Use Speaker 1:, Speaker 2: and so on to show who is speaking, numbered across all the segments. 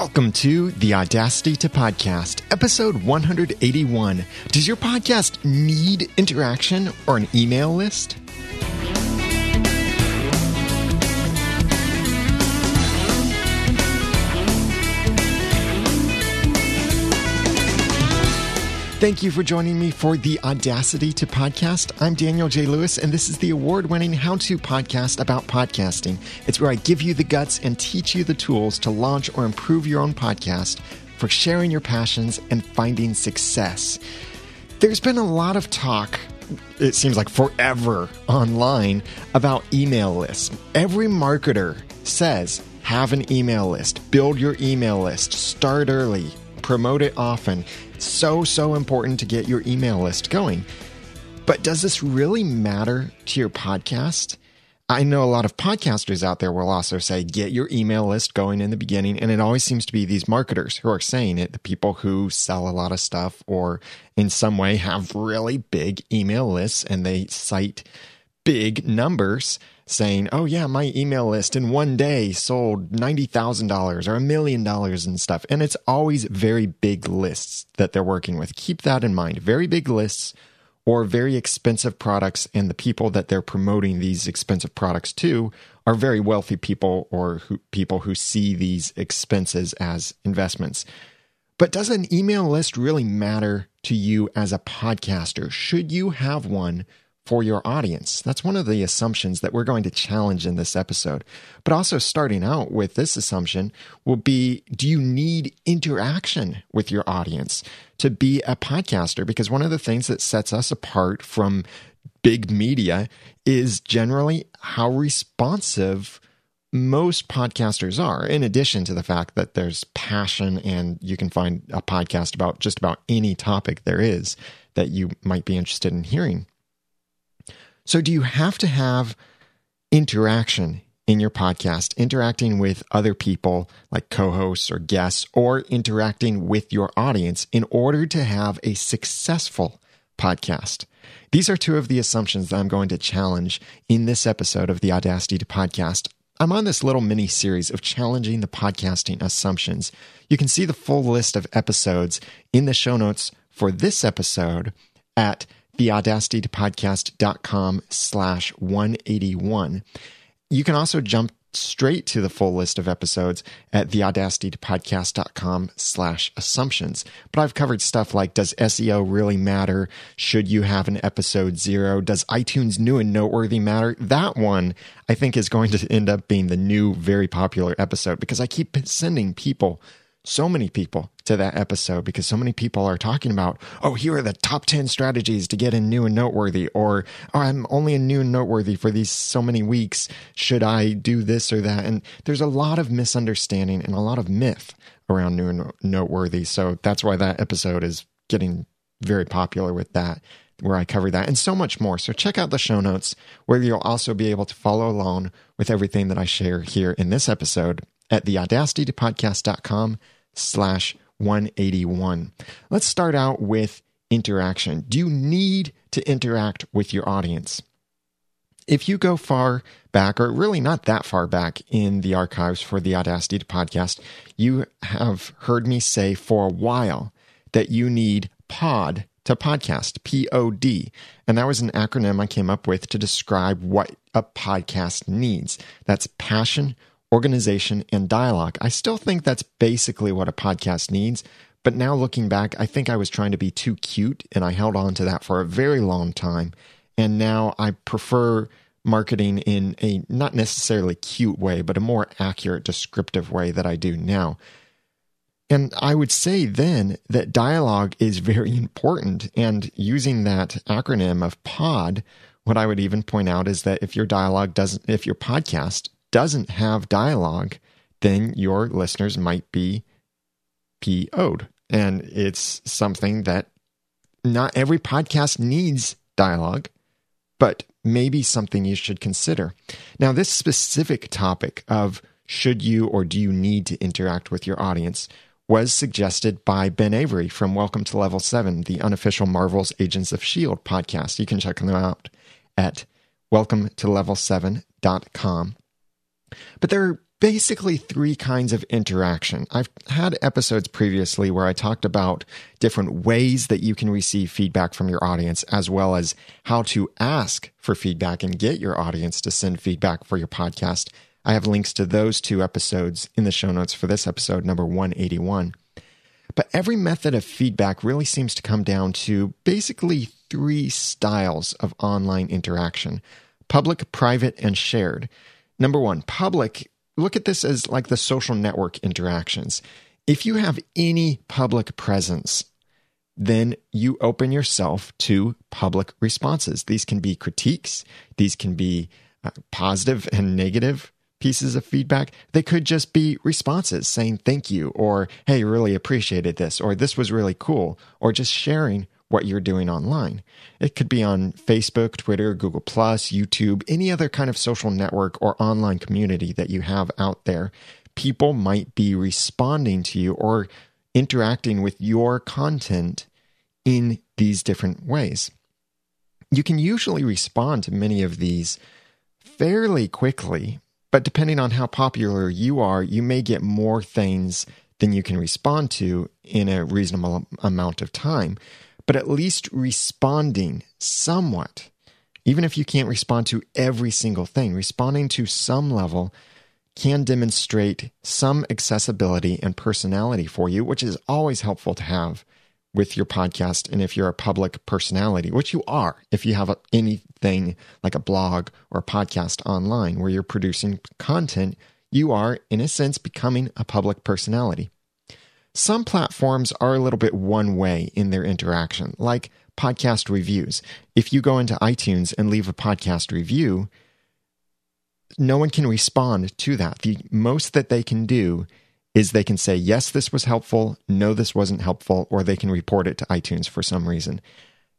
Speaker 1: Welcome to the Audacity to Podcast, episode 181. Does your podcast need interaction or an email list? Thank you for joining me for the Audacity to Podcast. I'm Daniel J. Lewis, and this is the award winning how to podcast about podcasting. It's where I give you the guts and teach you the tools to launch or improve your own podcast for sharing your passions and finding success. There's been a lot of talk it seems like forever online about email lists. Every marketer says have an email list, build your email list, start early, promote it often. So, so important to get your email list going. But does this really matter to your podcast? I know a lot of podcasters out there will also say, get your email list going in the beginning. And it always seems to be these marketers who are saying it, the people who sell a lot of stuff or in some way have really big email lists and they cite big numbers saying, oh, yeah, my email list in one day sold $90,000 or a million dollars and stuff. And it's always very big lists that they're working with. Keep that in mind. Very big lists or very expensive products. And the people that they're promoting these expensive products to are very wealthy people or who, people who see these expenses as investments. But does an email list really matter to you as a podcaster? Should you have one for your audience. That's one of the assumptions that we're going to challenge in this episode. But also, starting out with this assumption will be do you need interaction with your audience to be a podcaster? Because one of the things that sets us apart from big media is generally how responsive most podcasters are, in addition to the fact that there's passion and you can find a podcast about just about any topic there is that you might be interested in hearing. So, do you have to have interaction in your podcast, interacting with other people like co hosts or guests, or interacting with your audience in order to have a successful podcast? These are two of the assumptions that I'm going to challenge in this episode of the Audacity to Podcast. I'm on this little mini series of challenging the podcasting assumptions. You can see the full list of episodes in the show notes for this episode at theaudacitytopodcast.com slash 181. You can also jump straight to the full list of episodes at theaudacitytopodcast.com slash assumptions. But I've covered stuff like does SEO really matter? Should you have an episode zero? Does iTunes new and noteworthy matter? That one I think is going to end up being the new very popular episode because I keep sending people so many people to that episode because so many people are talking about, oh, here are the top 10 strategies to get in new and noteworthy, or oh, I'm only in new and noteworthy for these so many weeks. Should I do this or that? And there's a lot of misunderstanding and a lot of myth around new and noteworthy. So that's why that episode is getting very popular with that, where I cover that and so much more. So check out the show notes where you'll also be able to follow along with everything that I share here in this episode at theaudacitytopodcast.com slash 181. Let's start out with interaction. Do you need to interact with your audience? If you go far back, or really not that far back in the archives for the Audacity to podcast, you have heard me say for a while that you need pod to podcast, P O D. And that was an acronym I came up with to describe what a podcast needs. That's passion, organization, and dialogue. I still think that's basically what a podcast needs. But now looking back, I think I was trying to be too cute and I held on to that for a very long time. And now I prefer marketing in a not necessarily cute way, but a more accurate, descriptive way that I do now. And I would say then that dialogue is very important. And using that acronym of POD, what I would even point out is that if your dialogue doesn't, if your podcast doesn't have dialogue, then your listeners might be PO'd. And it's something that not every podcast needs dialogue, but maybe something you should consider. Now, this specific topic of should you or do you need to interact with your audience was suggested by Ben Avery from Welcome to Level 7, the unofficial Marvel's Agents of S.H.I.E.L.D. podcast. You can check them out at welcome to level7.com. But there are basically three kinds of interaction. I've had episodes previously where I talked about different ways that you can receive feedback from your audience, as well as how to ask for feedback and get your audience to send feedback for your podcast. I have links to those two episodes in the show notes for this episode, number 181. But every method of feedback really seems to come down to basically three styles of online interaction public, private, and shared. Number one, public look at this as like the social network interactions. If you have any public presence, then you open yourself to public responses. These can be critiques, these can be uh, positive and negative pieces of feedback. They could just be responses saying thank you, or hey, really appreciated this, or this was really cool, or just sharing what you're doing online. It could be on Facebook, Twitter, Google, YouTube, any other kind of social network or online community that you have out there. People might be responding to you or interacting with your content in these different ways. You can usually respond to many of these fairly quickly, but depending on how popular you are, you may get more things than you can respond to in a reasonable amount of time but at least responding somewhat. Even if you can't respond to every single thing, responding to some level can demonstrate some accessibility and personality for you, which is always helpful to have with your podcast. And if you're a public personality, which you are, if you have anything like a blog or a podcast online where you're producing content, you are, in a sense, becoming a public personality. Some platforms are a little bit one way in their interaction, like podcast reviews. If you go into iTunes and leave a podcast review, no one can respond to that. The most that they can do is they can say, yes, this was helpful, no, this wasn't helpful, or they can report it to iTunes for some reason.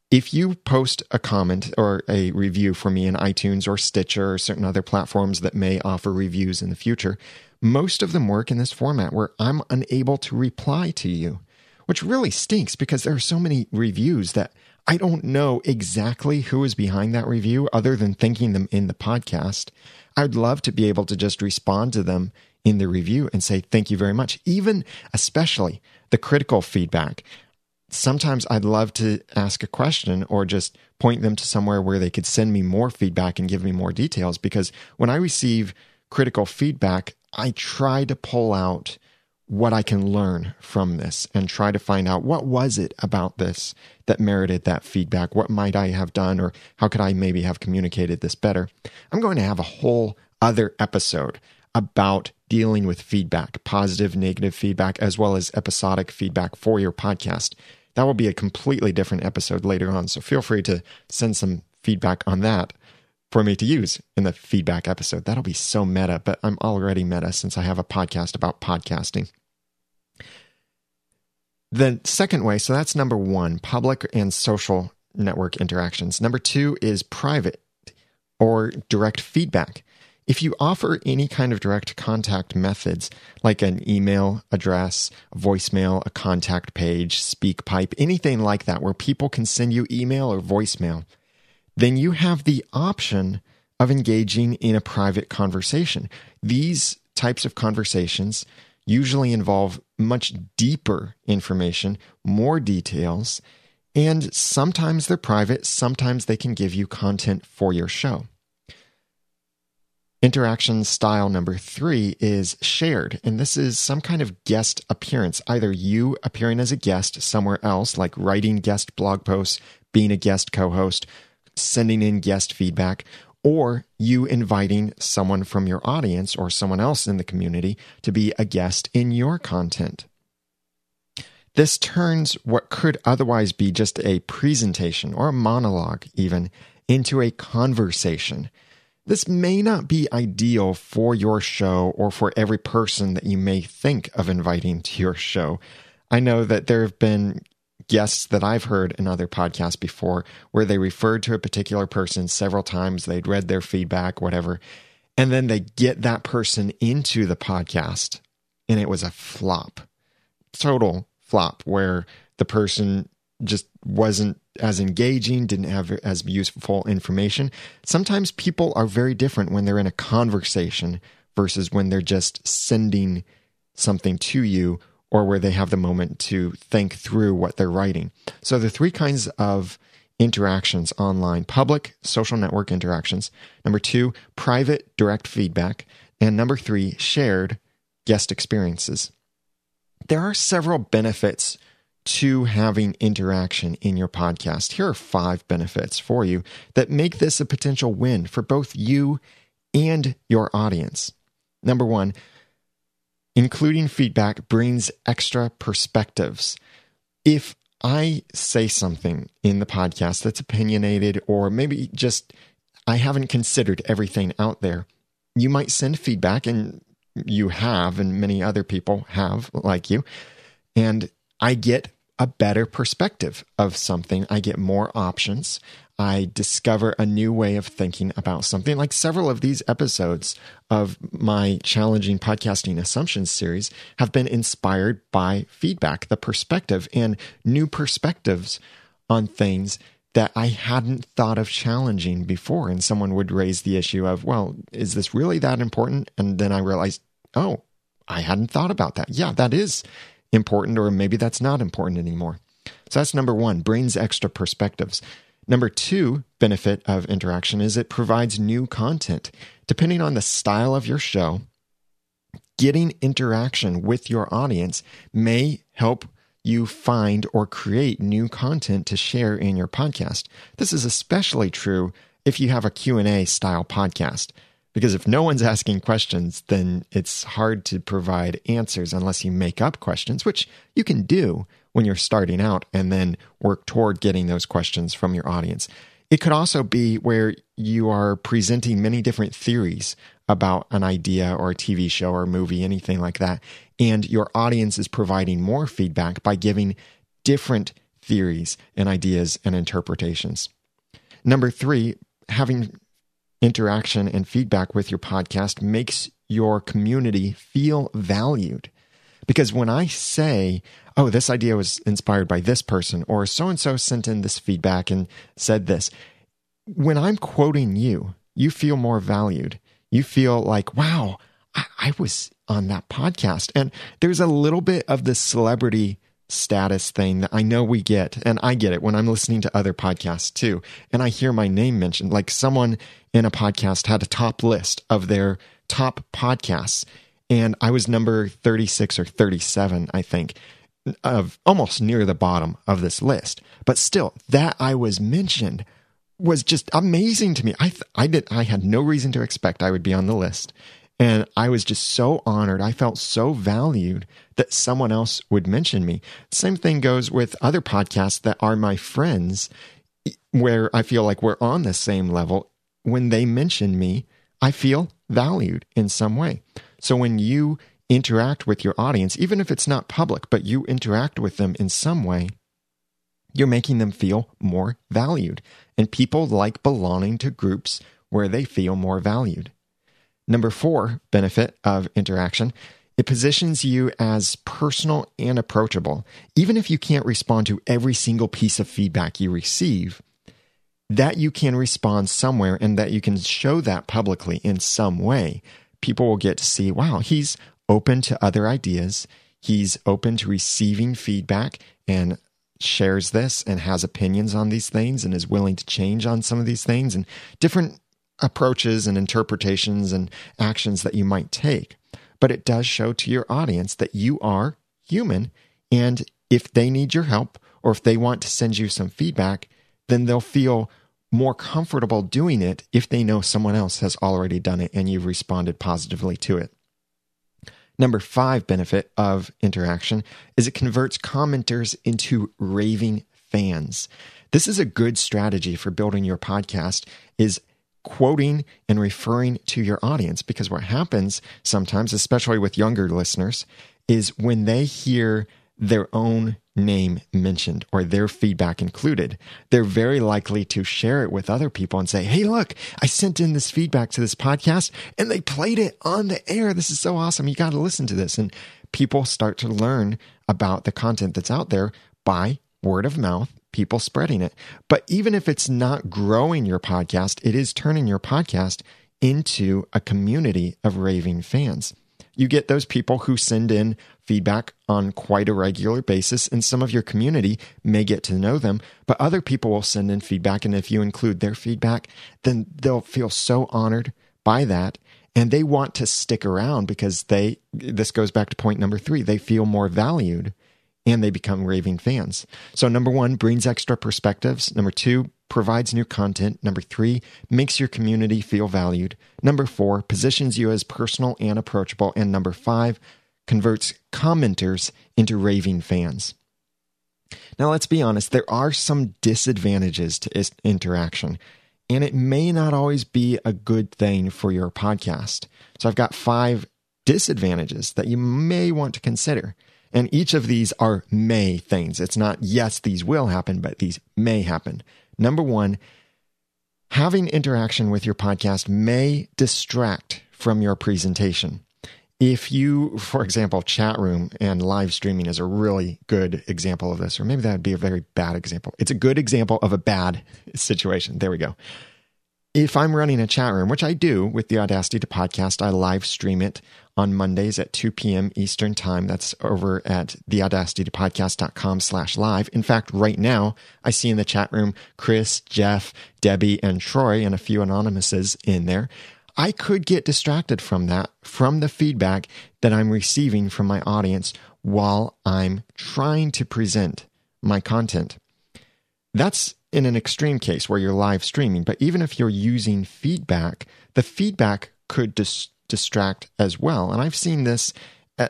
Speaker 1: If you post a comment or a review for me in iTunes or Stitcher or certain other platforms that may offer reviews in the future, most of them work in this format where I'm unable to reply to you, which really stinks because there are so many reviews that I don't know exactly who is behind that review other than thinking them in the podcast. I'd love to be able to just respond to them in the review and say thank you very much, even especially the critical feedback. Sometimes I'd love to ask a question or just point them to somewhere where they could send me more feedback and give me more details because when I receive critical feedback, I try to pull out what I can learn from this and try to find out what was it about this that merited that feedback? What might I have done or how could I maybe have communicated this better? I'm going to have a whole other episode about dealing with feedback, positive, negative feedback, as well as episodic feedback for your podcast. That will be a completely different episode later on. So feel free to send some feedback on that for me to use in the feedback episode. That'll be so meta, but I'm already meta since I have a podcast about podcasting. The second way, so that's number one public and social network interactions. Number two is private or direct feedback. If you offer any kind of direct contact methods, like an email address, voicemail, a contact page, SpeakPipe, anything like that, where people can send you email or voicemail, then you have the option of engaging in a private conversation. These types of conversations usually involve much deeper information, more details, and sometimes they're private, sometimes they can give you content for your show. Interaction style number three is shared, and this is some kind of guest appearance, either you appearing as a guest somewhere else, like writing guest blog posts, being a guest co host, sending in guest feedback, or you inviting someone from your audience or someone else in the community to be a guest in your content. This turns what could otherwise be just a presentation or a monologue, even, into a conversation. This may not be ideal for your show or for every person that you may think of inviting to your show. I know that there have been guests that I've heard in other podcasts before where they referred to a particular person several times, they'd read their feedback, whatever, and then they get that person into the podcast and it was a flop. Total flop where the person just wasn't as engaging, didn't have as useful information. Sometimes people are very different when they're in a conversation versus when they're just sending something to you or where they have the moment to think through what they're writing. So the three kinds of interactions online public social network interactions. Number two, private direct feedback. And number three, shared guest experiences. There are several benefits to having interaction in your podcast. Here are five benefits for you that make this a potential win for both you and your audience. Number one, including feedback brings extra perspectives. If I say something in the podcast that's opinionated, or maybe just I haven't considered everything out there, you might send feedback, and you have, and many other people have, like you. And I get a better perspective of something. I get more options. I discover a new way of thinking about something. Like several of these episodes of my challenging podcasting assumptions series have been inspired by feedback, the perspective, and new perspectives on things that I hadn't thought of challenging before. And someone would raise the issue of, well, is this really that important? And then I realized, oh, I hadn't thought about that. Yeah, that is important, or maybe that's not important anymore. So that's number one, brings extra perspectives. Number two benefit of interaction is it provides new content. Depending on the style of your show, getting interaction with your audience may help you find or create new content to share in your podcast. This is especially true if you have a Q&A style podcast. Because if no one's asking questions, then it's hard to provide answers unless you make up questions, which you can do when you're starting out and then work toward getting those questions from your audience. It could also be where you are presenting many different theories about an idea or a TV show or movie, anything like that. And your audience is providing more feedback by giving different theories and ideas and interpretations. Number three, having interaction and feedback with your podcast makes your community feel valued. Because when I say, oh, this idea was inspired by this person, or so and so sent in this feedback and said this, when I'm quoting you, you feel more valued. You feel like, wow, I, I was on that podcast. And there's a little bit of the celebrity status thing that I know we get, and I get it when I'm listening to other podcasts too, and I hear my name mentioned. Like someone in a podcast had a top list of their top podcasts, and I was number 36 or 37, I think, of almost near the bottom of this list. But still, that I was mentioned was just amazing to me. I th- I did I had no reason to expect I would be on the list. And I was just so honored. I felt so valued that someone else would mention me. Same thing goes with other podcasts that are my friends, where I feel like we're on the same level. When they mention me, I feel valued in some way. So when you interact with your audience, even if it's not public, but you interact with them in some way, you're making them feel more valued. And people like belonging to groups where they feel more valued. Number four benefit of interaction it positions you as personal and approachable. Even if you can't respond to every single piece of feedback you receive, that you can respond somewhere and that you can show that publicly in some way. People will get to see, wow, he's open to other ideas. He's open to receiving feedback and shares this and has opinions on these things and is willing to change on some of these things and different approaches and interpretations and actions that you might take. But it does show to your audience that you are human. And if they need your help or if they want to send you some feedback, then they'll feel more comfortable doing it if they know someone else has already done it and you've responded positively to it. Number five benefit of interaction is it converts commenters into raving fans. This is a good strategy for building your podcast is quoting and referring to your audience because what happens sometimes especially with younger listeners is when they hear their own name mentioned or their feedback included, they're very likely to share it with other people and say, Hey, look, I sent in this feedback to this podcast and they played it on the air. This is so awesome. You got to listen to this. And people start to learn about the content that's out there by word of mouth people spreading it. But even if it's not growing your podcast, it is turning your podcast into a community of raving fans. You get those people who send in feedback on quite a regular basis, and some of your community may get to know them, but other people will send in feedback. And if you include their feedback, then they'll feel so honored by that. And they want to stick around because they, this goes back to point number three, they feel more valued and they become raving fans. So, number one, brings extra perspectives. Number two, provides new content. Number three, makes your community feel valued. Number four, positions you as personal and approachable. And number five, converts commenters into raving fans. Now, let's be honest, there are some disadvantages to interaction, and it may not always be a good thing for your podcast. So, I've got five disadvantages that you may want to consider. And each of these are may things. It's not, yes, these will happen, but these may happen. Number one, having interaction with your podcast may distract from your presentation. If you, for example, chat room and live streaming is a really good example of this, or maybe that would be a very bad example. It's a good example of a bad situation. There we go if I'm running a chat room, which I do with the Audacity to Podcast, I live stream it on Mondays at 2 p.m. Eastern Time. That's over at theaudacitytopodcast.com slash live. In fact, right now, I see in the chat room Chris, Jeff, Debbie, and Troy, and a few anonymouses in there. I could get distracted from that, from the feedback that I'm receiving from my audience while I'm trying to present my content. That's in an extreme case where you're live streaming, but even if you're using feedback, the feedback could dis- distract as well. And I've seen this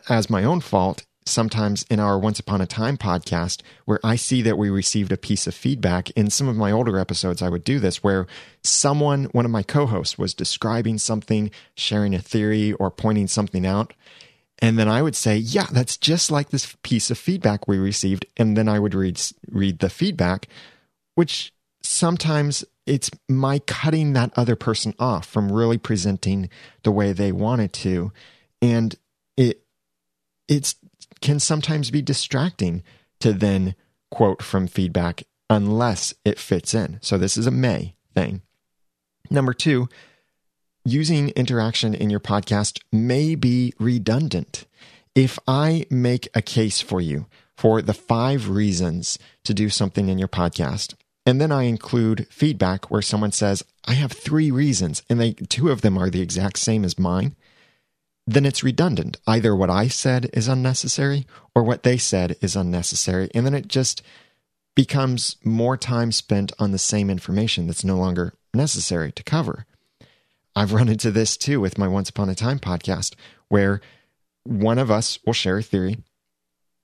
Speaker 1: as my own fault sometimes in our Once Upon a Time podcast, where I see that we received a piece of feedback. In some of my older episodes, I would do this where someone, one of my co hosts, was describing something, sharing a theory, or pointing something out. And then I would say, yeah, that's just like this piece of feedback we received. And then I would read, read the feedback which sometimes it's my cutting that other person off from really presenting the way they wanted to. And it it can sometimes be distracting to then quote from feedback unless it fits in. So this is a may thing. Number 2 using interaction in your podcast may be redundant. If i make a case for you for the five reasons to do something in your podcast and then I include feedback where someone says, I have three reasons, and they two of them are the exact same as mine. Then it's redundant. Either what I said is unnecessary or what they said is unnecessary. And then it just becomes more time spent on the same information that's no longer necessary to cover. I've run into this too with my Once Upon a Time podcast, where one of us will share a theory,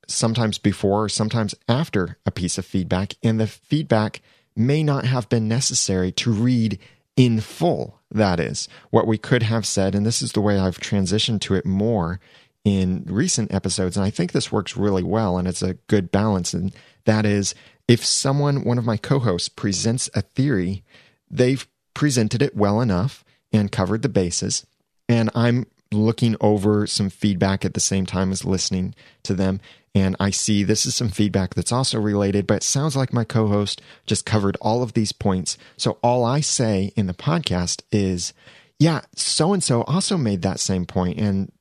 Speaker 1: sometimes before sometimes after a piece of feedback, and the feedback may not have been necessary to read in full. That is what we could have said. And this is the way I've transitioned to it more in recent episodes. And I think this works really well and it's a good balance. And that is if someone, one of my co hosts, presents a theory, they've presented it well enough and covered the bases. And I'm looking over some feedback at the same time as listening to them and I see this is some feedback that's also related, but it sounds like my co host just covered all of these points. So all I say in the podcast is, yeah, so and so also made that same point, And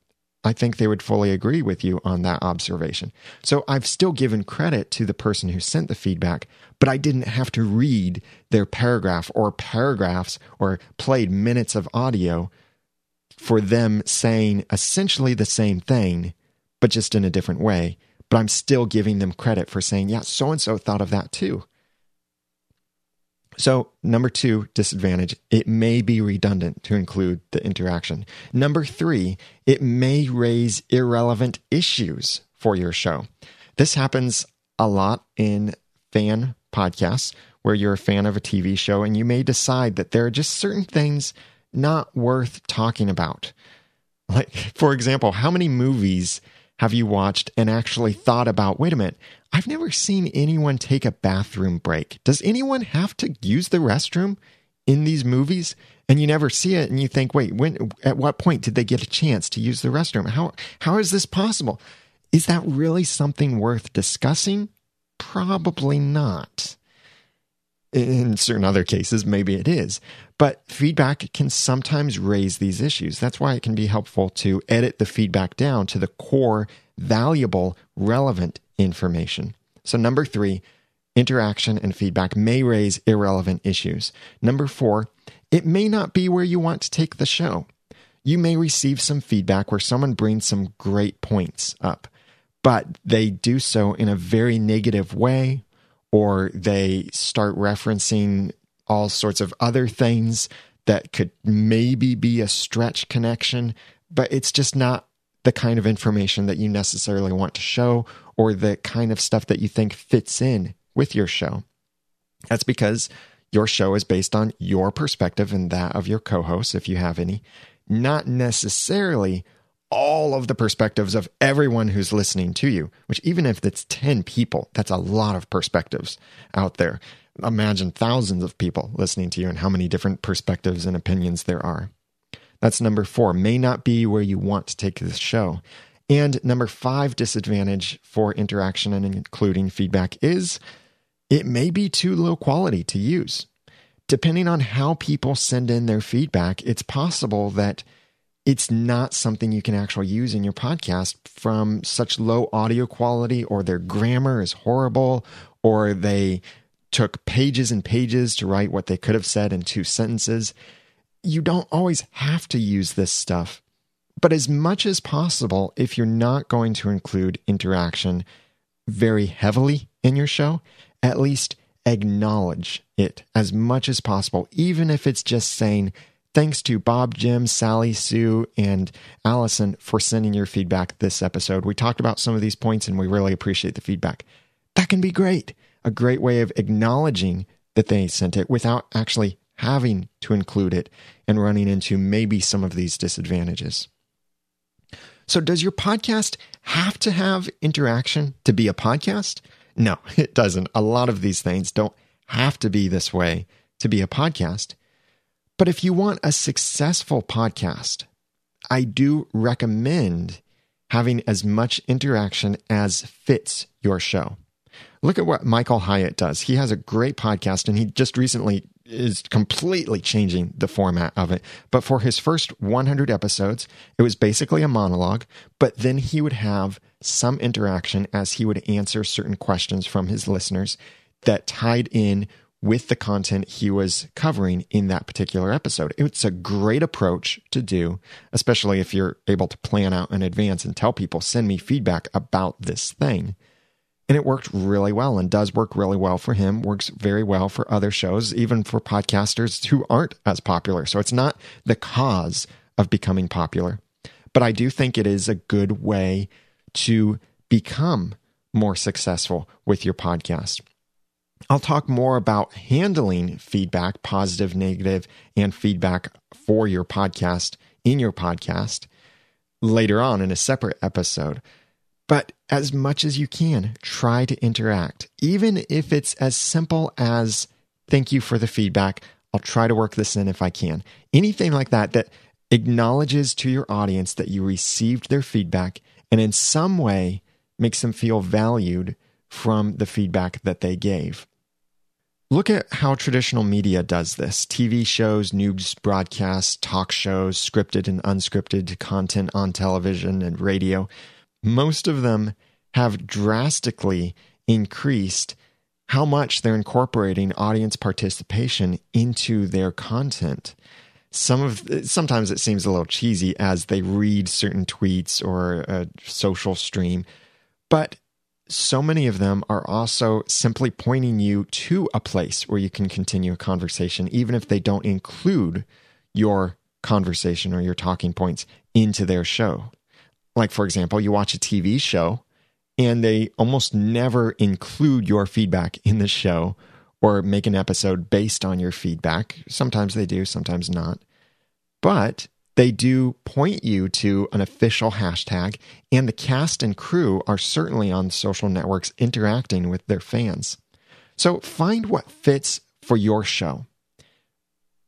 Speaker 1: I think they would fully agree with you on that observation. So I've still given credit to the person who sent the feedback, but I didn't have to read their paragraph or paragraphs or played minutes of audio for them saying essentially the same thing, but just in a different way but I'm still giving them credit for saying, yeah, so and so thought of that too. So, number two disadvantage, it may be redundant to include the interaction. Number three, it may raise irrelevant issues for your show. This happens a lot in fan podcasts where you're a fan of a TV show and you may decide that there are just certain things not worth talking about. Like, for example, how many movies have you watched and actually thought about wait a minute, I've never seen anyone take a bathroom break. Does anyone have to use the restroom in these movies? And you never see it and you think, wait, when at what point did they get a chance to use the restroom? How how is this possible? Is that really something worth discussing? Probably not. In certain other cases, maybe it is. But feedback can sometimes raise these issues. That's why it can be helpful to edit the feedback down to the core, valuable, relevant information. So, number three, interaction and feedback may raise irrelevant issues. Number four, it may not be where you want to take the show. You may receive some feedback where someone brings some great points up, but they do so in a very negative way or they start referencing all sorts of other things that could maybe be a stretch connection, but it's just not the kind of information that you necessarily want to show or the kind of stuff that you think fits in with your show. That's because your show is based on your perspective and that of your co hosts, if you have any, not necessarily all of the perspectives of everyone who's listening to you, which even if it's 10 people, that's a lot of perspectives out there. Imagine thousands of people listening to you and how many different perspectives and opinions there are. That's number four, may not be where you want to take this show. And number five disadvantage for interaction and including feedback is it may be too low quality to use. Depending on how people send in their feedback, it's possible that it's not something you can actually use in your podcast from such low audio quality, or their grammar is horrible, or they took pages and pages to write what they could have said in two sentences. You don't always have to use this stuff. But as much as possible, if you're not going to include interaction very heavily in your show, at least acknowledge it as much as possible, even if it's just saying, Thanks to Bob, Jim, Sally, Sue, and Allison for sending your feedback this episode. We talked about some of these points and we really appreciate the feedback. That can be great. A great way of acknowledging that they sent it without actually having to include it and running into maybe some of these disadvantages. So, does your podcast have to have interaction to be a podcast? No, it doesn't. A lot of these things don't have to be this way to be a podcast. But if you want a successful podcast, I do recommend having as much interaction as fits your show. Look at what Michael Hyatt does. He has a great podcast and he just recently is completely changing the format of it. But for his first 100 episodes, it was basically a monologue, but then he would have some interaction as he would answer certain questions from his listeners that tied in with the content he was covering in that particular episode. It's a great approach to do, especially if you're able to plan out in advance and tell people, send me feedback about this thing. And it worked really well and does work really well for him, works very well for other shows, even for podcasters who aren't as popular. So it's not the cause of becoming popular. But I do think it is a good way to become more successful with your podcast. I'll talk more about handling feedback, positive, negative, and feedback for your podcast in your podcast later on in a separate episode. But as much as you can, try to interact, even if it's as simple as thank you for the feedback. I'll try to work this in if I can. Anything like that that acknowledges to your audience that you received their feedback and in some way makes them feel valued from the feedback that they gave. Look at how traditional media does this TV shows, news broadcasts, talk shows, scripted and unscripted content on television and radio. Most of them have drastically increased how much they're incorporating audience participation into their content. Some of sometimes it seems a little cheesy as they read certain tweets or a social stream, but so many of them are also simply pointing you to a place where you can continue a conversation, even if they don't include your conversation or your talking points into their show. Like, for example, you watch a TV show and they almost never include your feedback in the show or make an episode based on your feedback. Sometimes they do, sometimes not. But they do point you to an official hashtag, and the cast and crew are certainly on social networks interacting with their fans. So find what fits for your show.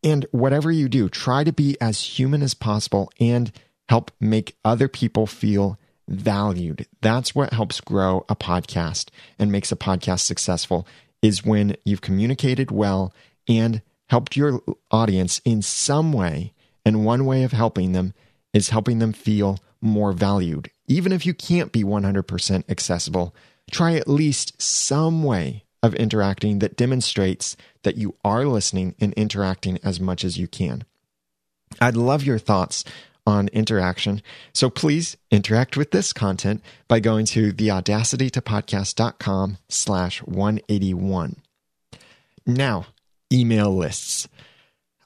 Speaker 1: And whatever you do, try to be as human as possible and help make other people feel valued. That's what helps grow a podcast and makes a podcast successful is when you've communicated well and helped your audience in some way. And one way of helping them is helping them feel more valued. Even if you can't be 100% accessible, try at least some way of interacting that demonstrates that you are listening and interacting as much as you can. I'd love your thoughts on interaction. So please interact with this content by going to theaudacitytopodcast.com slash 181. Now, email lists.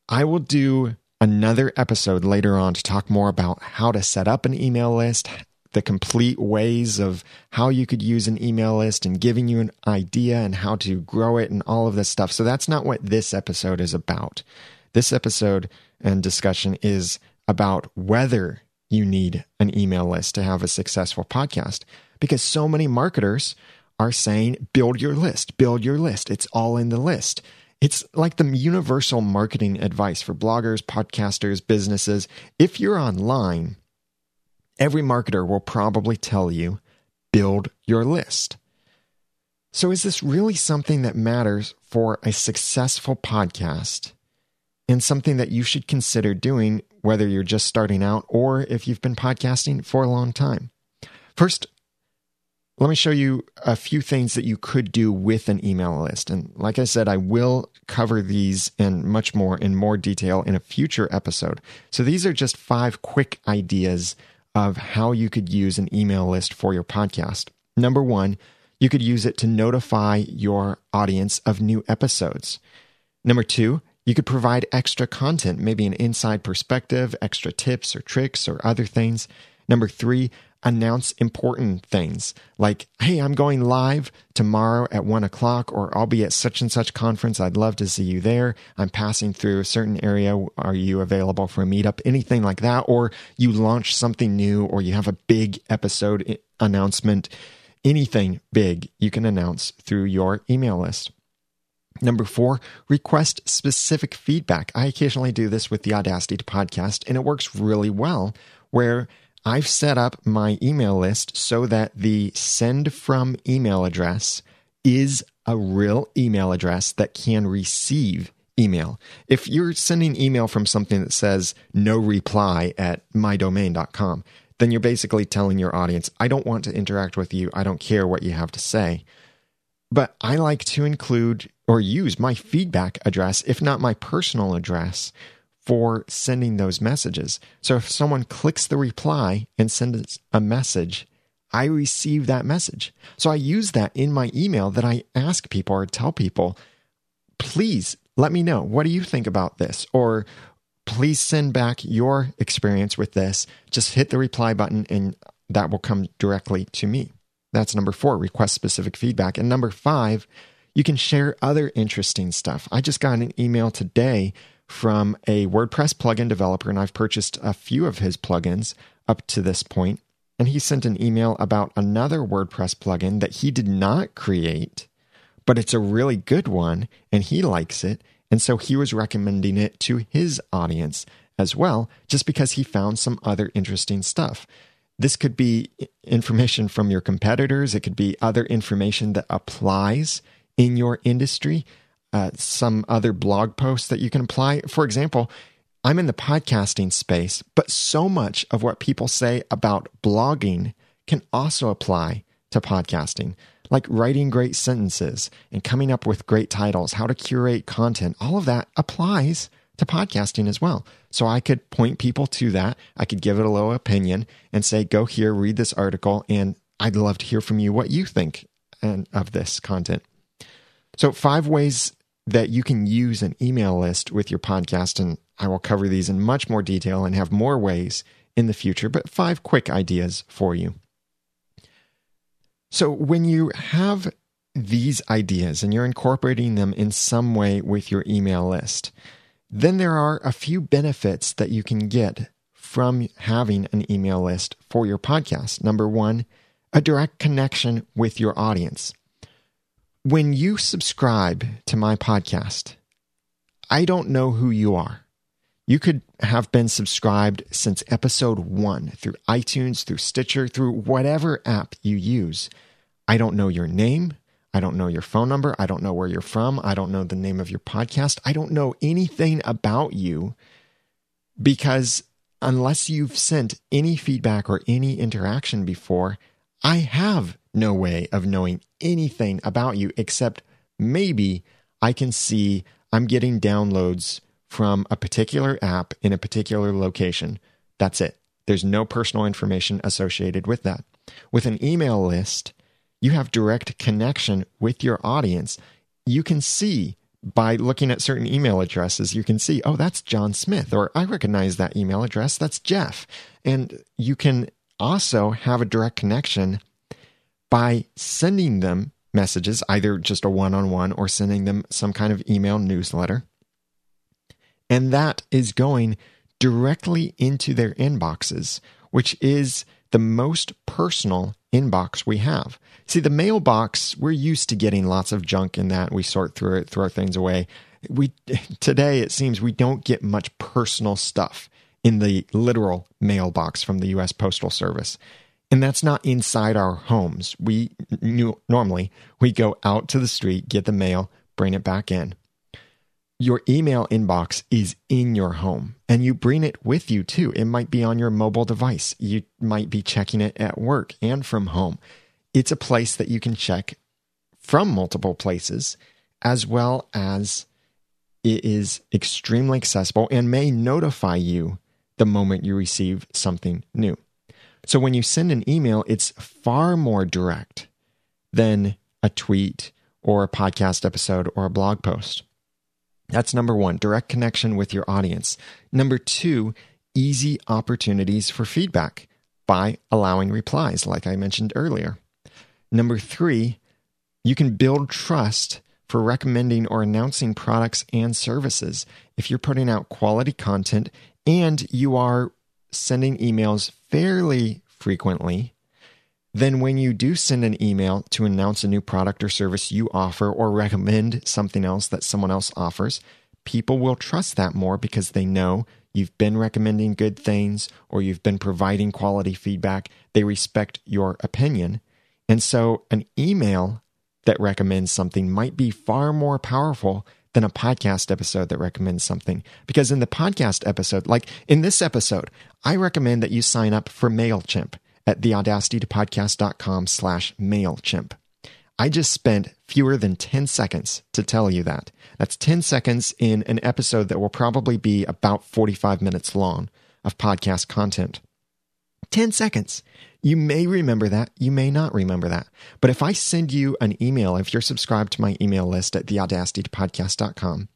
Speaker 1: I will do another episode later on to talk more about how to set up an email list, the complete ways of how you could use an email list and giving you an idea and how to grow it and all of this stuff. So that's not what this episode is about. This episode and discussion is about whether you need an email list to have a successful podcast because so many marketers are saying build your list, build your list. It's all in the list. It's like the universal marketing advice for bloggers, podcasters, businesses. If you're online, every marketer will probably tell you build your list. So, is this really something that matters for a successful podcast and something that you should consider doing, whether you're just starting out or if you've been podcasting for a long time. First, let me show you a few things that you could do with an email list. And like I said, I will cover these and much more in more detail in a future episode. So these are just five quick ideas of how you could use an email list for your podcast. Number one, you could use it to notify your audience of new episodes. Number two, you could provide extra content, maybe an inside perspective, extra tips or tricks or other things. Number three, announce important things like, hey, I'm going live tomorrow at one o'clock, or I'll be at such and such conference. I'd love to see you there. I'm passing through a certain area. Are you available for a meetup? Anything like that. Or you launch something new, or you have a big episode announcement. Anything big you can announce through your email list. Number four, request specific feedback. I occasionally do this with the Audacity to podcast, and it works really well where I've set up my email list so that the send from email address is a real email address that can receive email. If you're sending email from something that says no reply at mydomain.com, then you're basically telling your audience, I don't want to interact with you. I don't care what you have to say. But I like to include or use my feedback address, if not my personal address, for sending those messages. So if someone clicks the reply and sends a message, I receive that message. So I use that in my email that I ask people or tell people, please let me know. What do you think about this? Or please send back your experience with this. Just hit the reply button and that will come directly to me. That's number four, request specific feedback. And number five, you can share other interesting stuff. I just got an email today from a WordPress plugin developer, and I've purchased a few of his plugins up to this point. And he sent an email about another WordPress plugin that he did not create, but it's a really good one, and he likes it. And so he was recommending it to his audience as well, just because he found some other interesting stuff. This could be information from your competitors. It could be other information that applies in your industry, uh, some other blog posts that you can apply. For example, I'm in the podcasting space, but so much of what people say about blogging can also apply to podcasting, like writing great sentences and coming up with great titles, how to curate content. All of that applies to podcasting as well. So I could point people to that. I could give it a little opinion and say, go here, read this article, and I'd love to hear from you what you think and, of this content. So, five ways that you can use an email list with your podcast, and I will cover these in much more detail and have more ways in the future, but five quick ideas for you. So, when you have these ideas and you're incorporating them in some way with your email list, then there are a few benefits that you can get from having an email list for your podcast. Number one, a direct connection with your audience. When you subscribe to my podcast, I don't know who you are. You could have been subscribed since episode one through iTunes, through Stitcher, through whatever app you use. I don't know your name. I don't know your phone number. I don't know where you're from. I don't know the name of your podcast. I don't know anything about you because unless you've sent any feedback or any interaction before, I have no way of knowing anything about you except maybe I can see I'm getting downloads from a particular app in a particular location. That's it. There's no personal information associated with that. With an email list, you have direct connection with your audience. You can see by looking at certain email addresses, you can see, oh, that's John Smith, or I recognize that email address, that's Jeff. And you can also have a direct connection by sending them messages, either just a one on one or sending them some kind of email newsletter. And that is going directly into their inboxes, which is the most personal inbox we have. See, the mailbox, we're used to getting lots of junk in that. We sort through it, throw things away. We today it seems we don't get much personal stuff in the literal mailbox from the US Postal Service. And that's not inside our homes. We normally we go out to the street, get the mail, bring it back in. Your email inbox is in your home and you bring it with you too. It might be on your mobile device. You might be checking it at work and from home. It's a place that you can check from multiple places as well as it is extremely accessible and may notify you the moment you receive something new. So when you send an email, it's far more direct than a tweet or a podcast episode or a blog post. That's number one, direct connection with your audience. Number two, easy opportunities for feedback by allowing replies, like I mentioned earlier. Number three, you can build trust for recommending or announcing products and services. If you're putting out quality content and you are sending emails fairly frequently, then when you do send an email to announce a new product or service you offer or recommend something else that someone else offers, people will trust that more because they know you've been recommending good things or you've been providing quality feedback. They respect your opinion. And so an email that recommends something might be far more powerful than a podcast episode that recommends something. Because in the podcast episode, like in this episode, I recommend that you sign up for MailChimp at theaudacitytopodcast.com slash MailChimp. I just spent fewer than 10 seconds to tell you that. That's 10 seconds in an episode that will probably be about 45 minutes long of podcast content. 10 seconds. You may remember that. You may not remember that. But if I send you an email, if you're subscribed to my email list at theaudacitypodcast.com,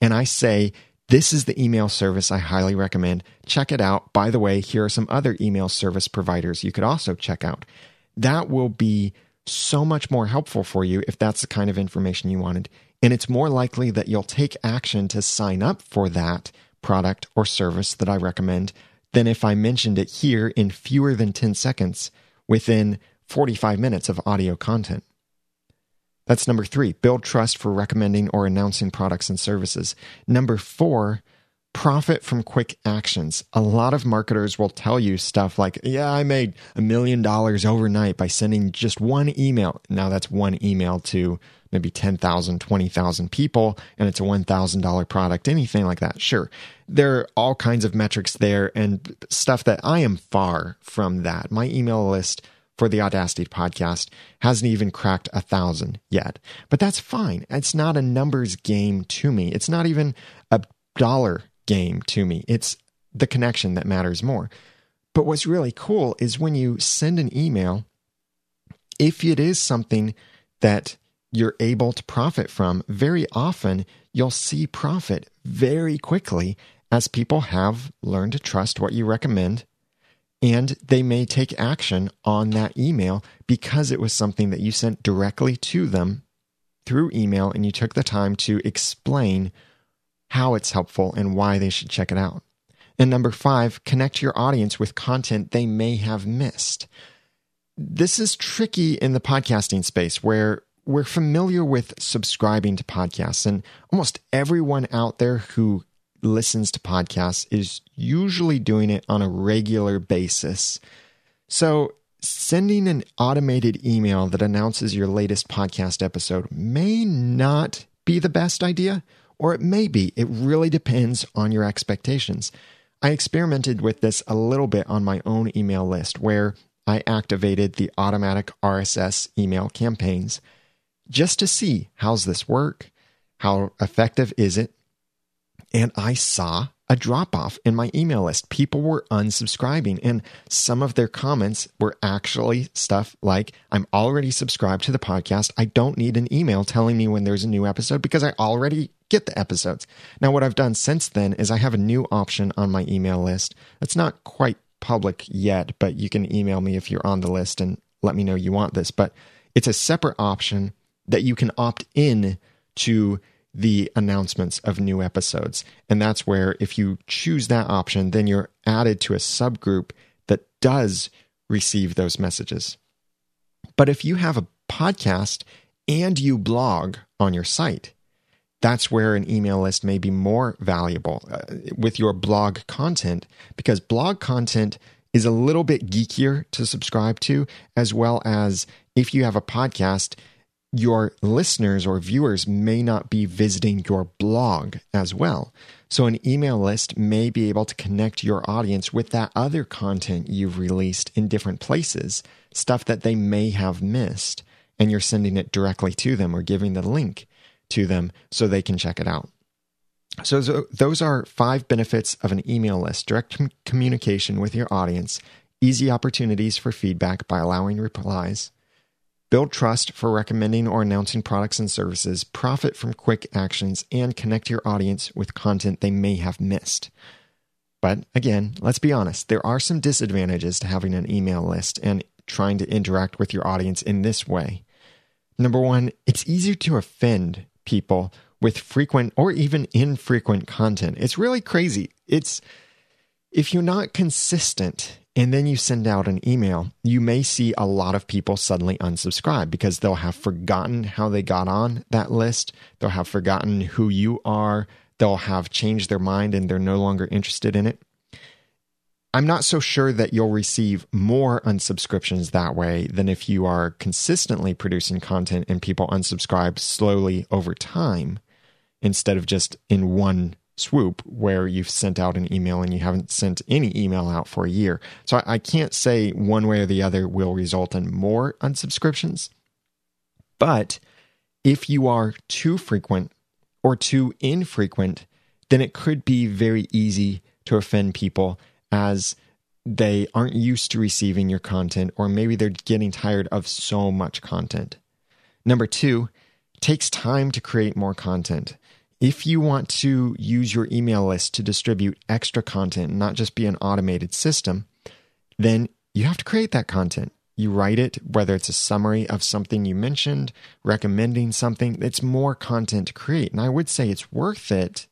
Speaker 1: and I say, this is the email service I highly recommend. Check it out. By the way, here are some other email service providers you could also check out. That will be so much more helpful for you if that's the kind of information you wanted. And it's more likely that you'll take action to sign up for that product or service that I recommend than if I mentioned it here in fewer than 10 seconds within 45 minutes of audio content. That's number three, build trust for recommending or announcing products and services. Number four, profit from quick actions. A lot of marketers will tell you stuff like, yeah, I made a million dollars overnight by sending just one email. Now that's one email to maybe 10,000, 20,000 people, and it's a $1,000 product, anything like that. Sure. There are all kinds of metrics there and stuff that I am far from that. My email list for the Audacity podcast hasn't even cracked a thousand yet. But that's fine. It's not a numbers game to me. It's not even a dollar game to me. It's the connection that matters more. But what's really cool is when you send an email, if it is something that you're able to profit from, very often you'll see profit very quickly as people have learned to trust what you recommend and they may take action on that email because it was something that you sent directly to them through email and you took the time to explain how it's helpful and why they should check it out. And number five, connect your audience with content they may have missed. This is tricky in the podcasting space where we're familiar with subscribing to podcasts, and almost everyone out there who listens to podcasts is usually doing it on a regular basis. So sending an automated email that announces your latest podcast episode may not be the best idea, or it may be. It really depends on your expectations. I experimented with this a little bit on my own email list where I activated the automatic RSS email campaigns just to see how's this work? How effective is it? And I saw a drop off in my email list. People were unsubscribing, and some of their comments were actually stuff like, I'm already subscribed to the podcast. I don't need an email telling me when there's a new episode because I already get the episodes. Now, what I've done since then is I have a new option on my email list. It's not quite public yet, but you can email me if you're on the list and let me know you want this. But it's a separate option that you can opt in to the announcements of new episodes. And that's where, if you choose that option, then you're added to a subgroup that does receive those messages. But if you have a podcast and you blog on your site, that's where an email list may be more valuable uh, with your blog content because blog content is a little bit geekier to subscribe to, as well as if you have a podcast, your listeners or viewers may not be visiting your blog as well. So, an email list may be able to connect your audience with that other content you've released in different places, stuff that they may have missed, and you're sending it directly to them or giving the link to them so they can check it out. So, those are five benefits of an email list direct communication with your audience, easy opportunities for feedback by allowing replies build trust for recommending or announcing products and services, profit from quick actions, and connect your audience with content they may have missed. But again, let's be honest, there are some disadvantages to having an email list and trying to interact with your audience in this way. Number one, it's easier to offend people with frequent or even infrequent content. It's really crazy. It's if you're not consistent and then you send out an email, you may see a lot of people suddenly unsubscribe because they'll have forgotten how they got on that list. They'll have forgotten who you are. They'll have changed their mind and they're no longer interested in it. I'm not so sure that you'll receive more unsubscriptions that way than if you are consistently producing content and people unsubscribe slowly over time instead of just in one swoop where you've sent out an email and you haven't sent any email out for a year. So I, can't say one way or the other will result in more unsubscriptions. But if you are too frequent or too infrequent, then it could be very easy to offend people as they aren't used to receiving your content, or maybe they're getting tired of so much content. Number two, takes time to create more content. If you want to use your email list to distribute extra content, not just be an automated system, then you have to create that content. You write it, whether it's a summary of something you mentioned, recommending something, it's more content to create. And I would say it's worth it,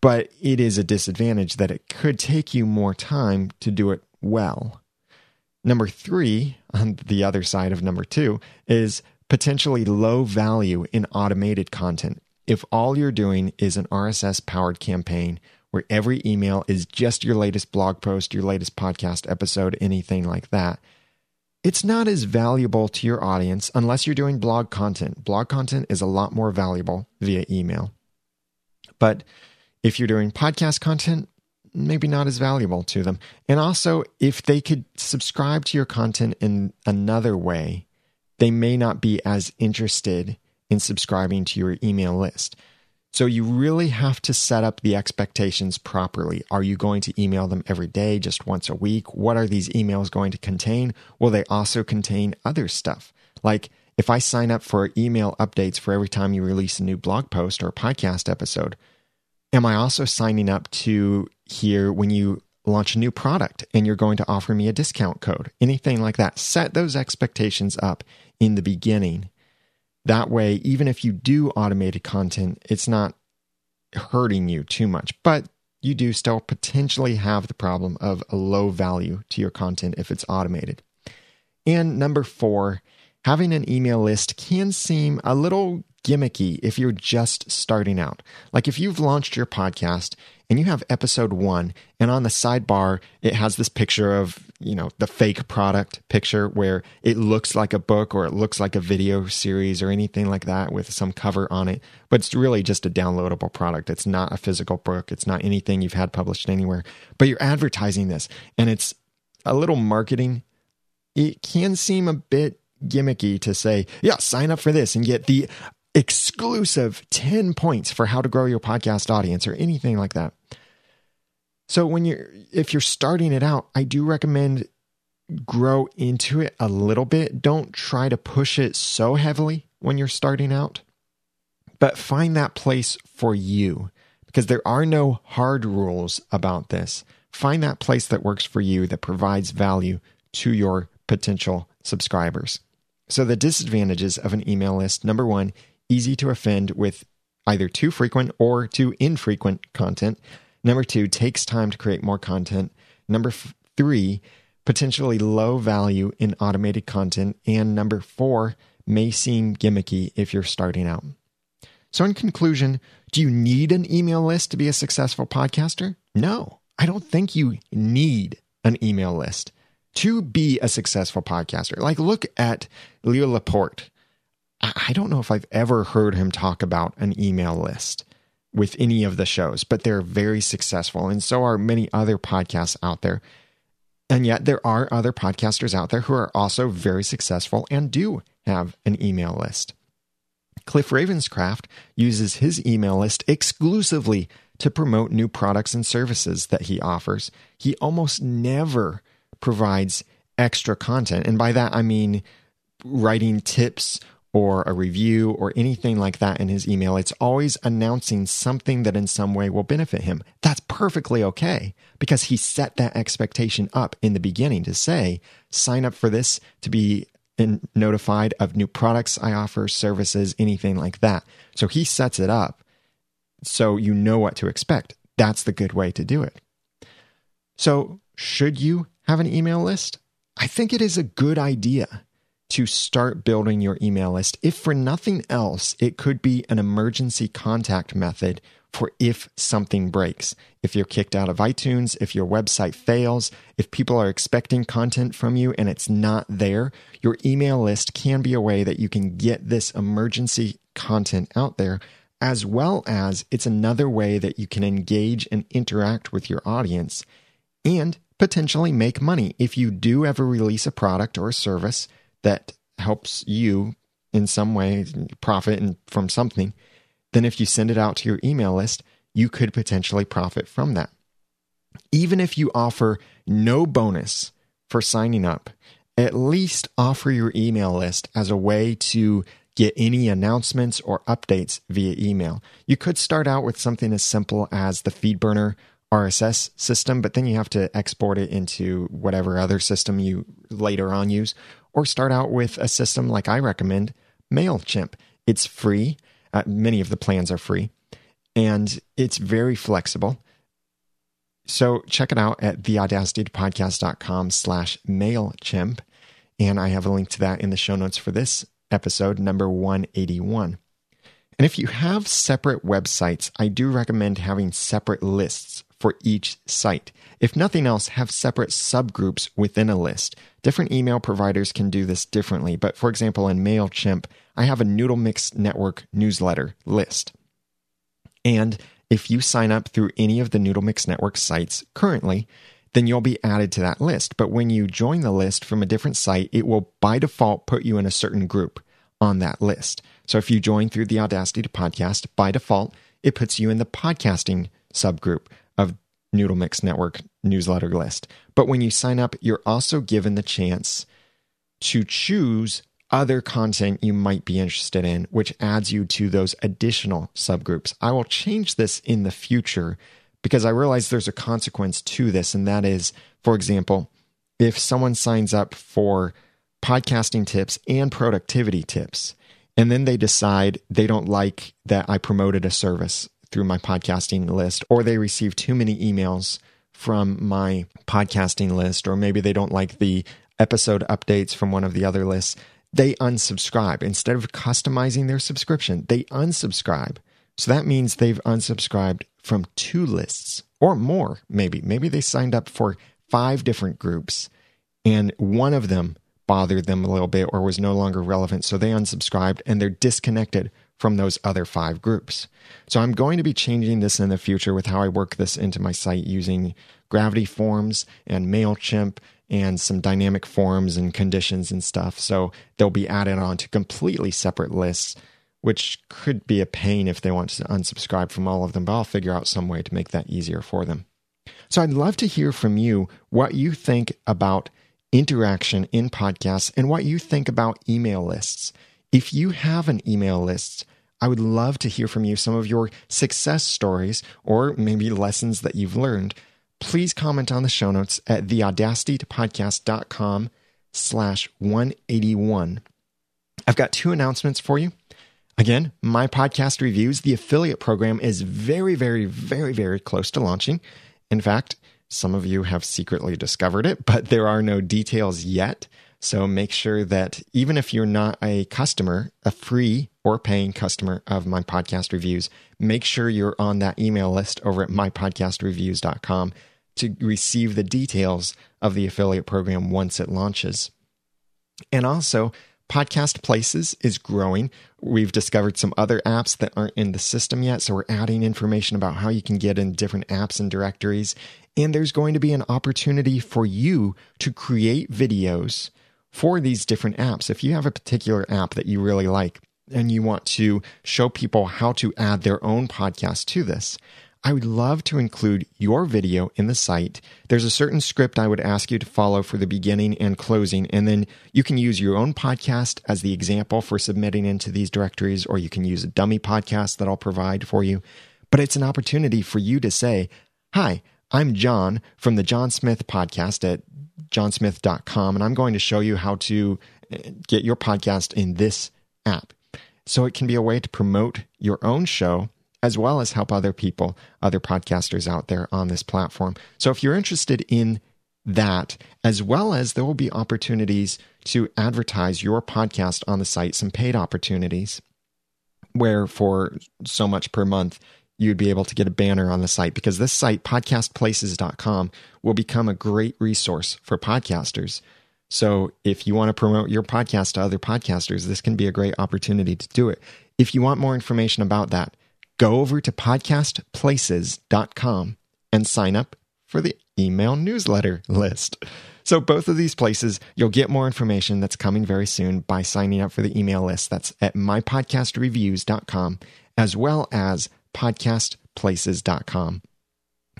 Speaker 1: but it is a disadvantage that it could take you more time to do it well. Number three, on the other side of number two, is potentially low value in automated content if all you're doing is an RSS powered campaign where every email is just your latest blog post, your latest podcast episode, anything like that, it's not as valuable to your audience unless you're doing blog content. Blog content is a lot more valuable via email. But if you're doing podcast content, maybe not as valuable to them. And also, if they could subscribe to your content in another way, they may not be as interested in subscribing to your email list. So you really have to set up the expectations properly. Are you going to email them every day, just once a week? What are these emails going to contain? Will they also contain other stuff? Like if I sign up for email updates for every time you release a new blog post or podcast episode, am I also signing up to hear when you launch a new product and you're going to offer me a discount code? Anything like that. Set those expectations up in the beginning that way, even if you do automated content, it's not hurting you too much, but you do still potentially have the problem of a low value to your content if it's automated. And number four, having an email list can seem a little gimmicky if you're just starting out. Like if you've launched your podcast and you have episode one, and on the sidebar, it has this picture of you know, the fake product picture where it looks like a book or it looks like a video series or anything like that with some cover on it. But it's really just a downloadable product. It's not a physical book. It's not anything you've had published anywhere. But you're advertising this and it's a little marketing. It can seem a bit gimmicky to say, yeah, sign up for this and get the exclusive 10 points for how to grow your podcast audience or anything like that. So when you're if you're starting it out, I do recommend grow into it a little bit. Don't try to push it so heavily when you're starting out. But find that place for you because there are no hard rules about this. Find that place that works for you that provides value to your potential subscribers. So, the disadvantages of an email list number one, easy to offend with either too frequent or too infrequent content. Number two, takes time to create more content. Number f- three, potentially low value in automated content. And number four, may seem gimmicky if you're starting out. So, in conclusion, do you need an email list to be a successful podcaster? No, I don't think you need an email list to be a successful podcaster. Like, look at Leo Laporte. I don't know if I've ever heard him talk about an email list with any of the shows, but they're very successful. And so are many other podcasts out there. And yet, there are other podcasters out there who are also very successful and do have an email list. Cliff Ravenscraft uses his email list exclusively to promote new products and services that he offers. He almost never provides extra content. And by that, I mean writing tips or a review or anything like that in his email. It's always announcing something that in some way will benefit him. That's perfectly okay because he set that expectation up in the beginning to say, sign up for this to be notified of new products I offer, services, anything like that. So he sets it up so you know what to expect. That's the good way to do it. So, should you have an email list? I think it is a good idea to start building your email list. If for nothing else, it could be an emergency contact method for if something breaks. If you're kicked out of iTunes, if your website fails, if people are expecting content from you and it's not there, your email list can be a way that you can get this emergency content out there, as well as it's another way that you can engage and interact with your audience and potentially make money. If you do ever release a product or a service, that helps you in some way profit from something, then if you send it out to your email list, you could potentially profit from that. Even if you offer no bonus for signing up, at least offer your email list as a way to get any announcements or updates via email. You could start out with something as simple as the FeedBurner RSS system, but then you have to export it into whatever other system you later on use, or start out with a system like I recommend, MailChimp. It's free. Uh, many of the plans are free and it's very flexible. So check it out at theaudacitypodcast.com slash MailChimp. And I have a link to that in the show notes for this episode, number 181. And if you have separate websites, I do recommend having separate lists for each site. If nothing else, have separate subgroups within a list. Different email providers can do this differently, but for example, in MailChimp, I have a Noodle Mix Network newsletter list. And if you sign up through any of the Noodle Mix Network sites currently, then you'll be added to that list. But when you join the list from a different site, it will by default put you in a certain group on that list. So if you join through the Audacity to Podcast, by default, it puts you in the podcasting subgroup of Noodle Mix Network newsletter list. But when you sign up, you're also given the chance to choose other content you might be interested in, which adds you to those additional subgroups. I will change this in the future because I realize there's a consequence to this. And that is, for example, if someone signs up for podcasting tips and productivity tips, and then they decide they don't like that I promoted a service through my podcasting list, or they receive too many emails from my podcasting list, or maybe they don't like the episode updates from one of the other lists, they unsubscribe. Instead of customizing their subscription, they unsubscribe. So that means they've unsubscribed from two lists or more, maybe. Maybe they signed up for five different groups and one of them bothered them a little bit or was no longer relevant. So they unsubscribed and they're disconnected from those other five groups. So I'm going to be changing this in the future with how I work this into my site using Gravity Forms and MailChimp and some dynamic forms and conditions and stuff. So they'll be added on to completely separate lists, which could be a pain if they want to unsubscribe from all of them, but I'll figure out some way to make that easier for them. So I'd love to hear from you what you think about interaction in podcasts and what you think about email lists. If you have an email list, I would love to hear from you some of your success stories or maybe lessons that you've learned. Please comment on the show notes at theaudacitytopodcast.com slash 181. I've got two announcements for you. Again, my podcast reviews, the affiliate program is very, very, very, very close to launching. In fact, some of you have secretly discovered it, but there are no details yet. So make sure that even if you're not a customer, a free or paying customer of my podcast reviews, make sure you're on that email list over at mypodcastreviews.com to receive the details of the affiliate program once it launches. And also, Podcast Places is growing. We've discovered some other apps that aren't in the system yet, so we're adding information about how you can get in different apps and directories. And there's going to be an opportunity for you to create videos for these different apps. If you have a particular app that you really like and you want to show people how to add their own podcast to this, I would love to include your video in the site. There's a certain script I would ask you to follow for the beginning and closing, and then you can use your own podcast as the example for submitting into these directories, or you can use a dummy podcast that I'll provide for you. But it's an opportunity for you to say, Hi, I'm John from the John Smith podcast at johnsmith.com, and I'm going to show you how to uh, get your podcast in this app. So it can be a way to promote your own show as well as help other people, other podcasters out there on this platform. So if you're interested in that, as well as there will be opportunities to advertise your podcast on the site, some paid opportunities where for so much per month you'd be able to get a banner on the site because this site, podcastplaces.com, will become a great resource for podcasters. So if you want to promote your podcast to other podcasters, this can be a great opportunity to do it. If you want more information about that, go over to podcastplaces.com and sign up for the email newsletter list. So, both of these places, you'll get more information that's coming very soon by signing up for the email list. That's at mypodcastreviews.com as well as podcastplaces.com.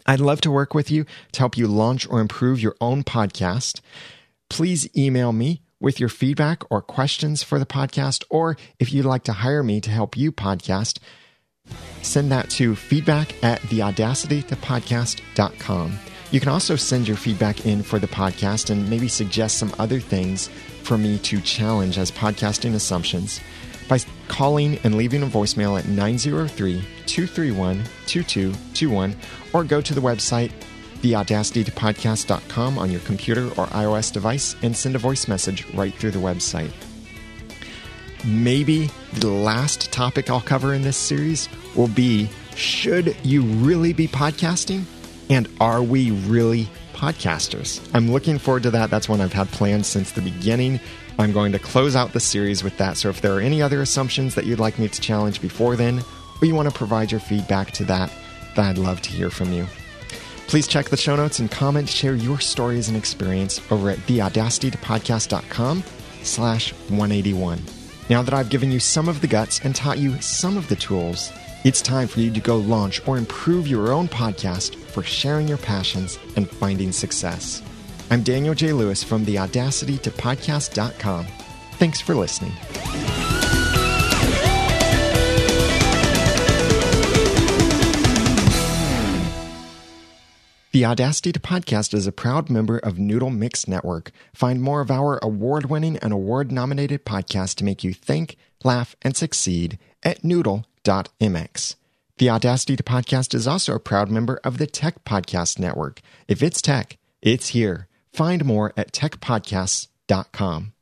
Speaker 1: I'd love to work with you to help you launch or improve your own podcast. Please email me with your feedback or questions for the podcast, or if you'd like to hire me to help you podcast, send that to feedback at theaudacitytopodcast.com. You can also send your feedback in for the podcast and maybe suggest some other things for me to challenge as podcasting assumptions calling and leaving a voicemail at 903 231 2221 or go to the website theaudacitytopodcast.com on your computer or iOS device and send a voice message right through the website. Maybe the last topic I'll cover in this series will be should you really be podcasting? And are we really podcasters? I'm looking forward to that. That's one I've had planned since the beginning. I'm going to close out the series with that. So if there are any other assumptions that you'd like me to challenge before then, or you want to provide your feedback to that, then I'd love to hear from you. Please check the show notes and comment, share your stories and experience over at theaudacitytopodcast.com slash 181. Now that I've given you some of the guts and taught you some of the tools, it's time for you to go launch or improve your own podcast for sharing your passions and finding success. I'm Daniel J. Lewis from the Audacity to Podcast.com. Thanks for listening. The Audacity to Podcast is a proud member of Noodle Mix Network. Find more of our award winning and award nominated podcasts to make you think, laugh, and succeed at noodle.mx. The Audacity to Podcast is also a proud member of the Tech Podcast Network. If it's tech, it's here. Find more at techpodcasts.com.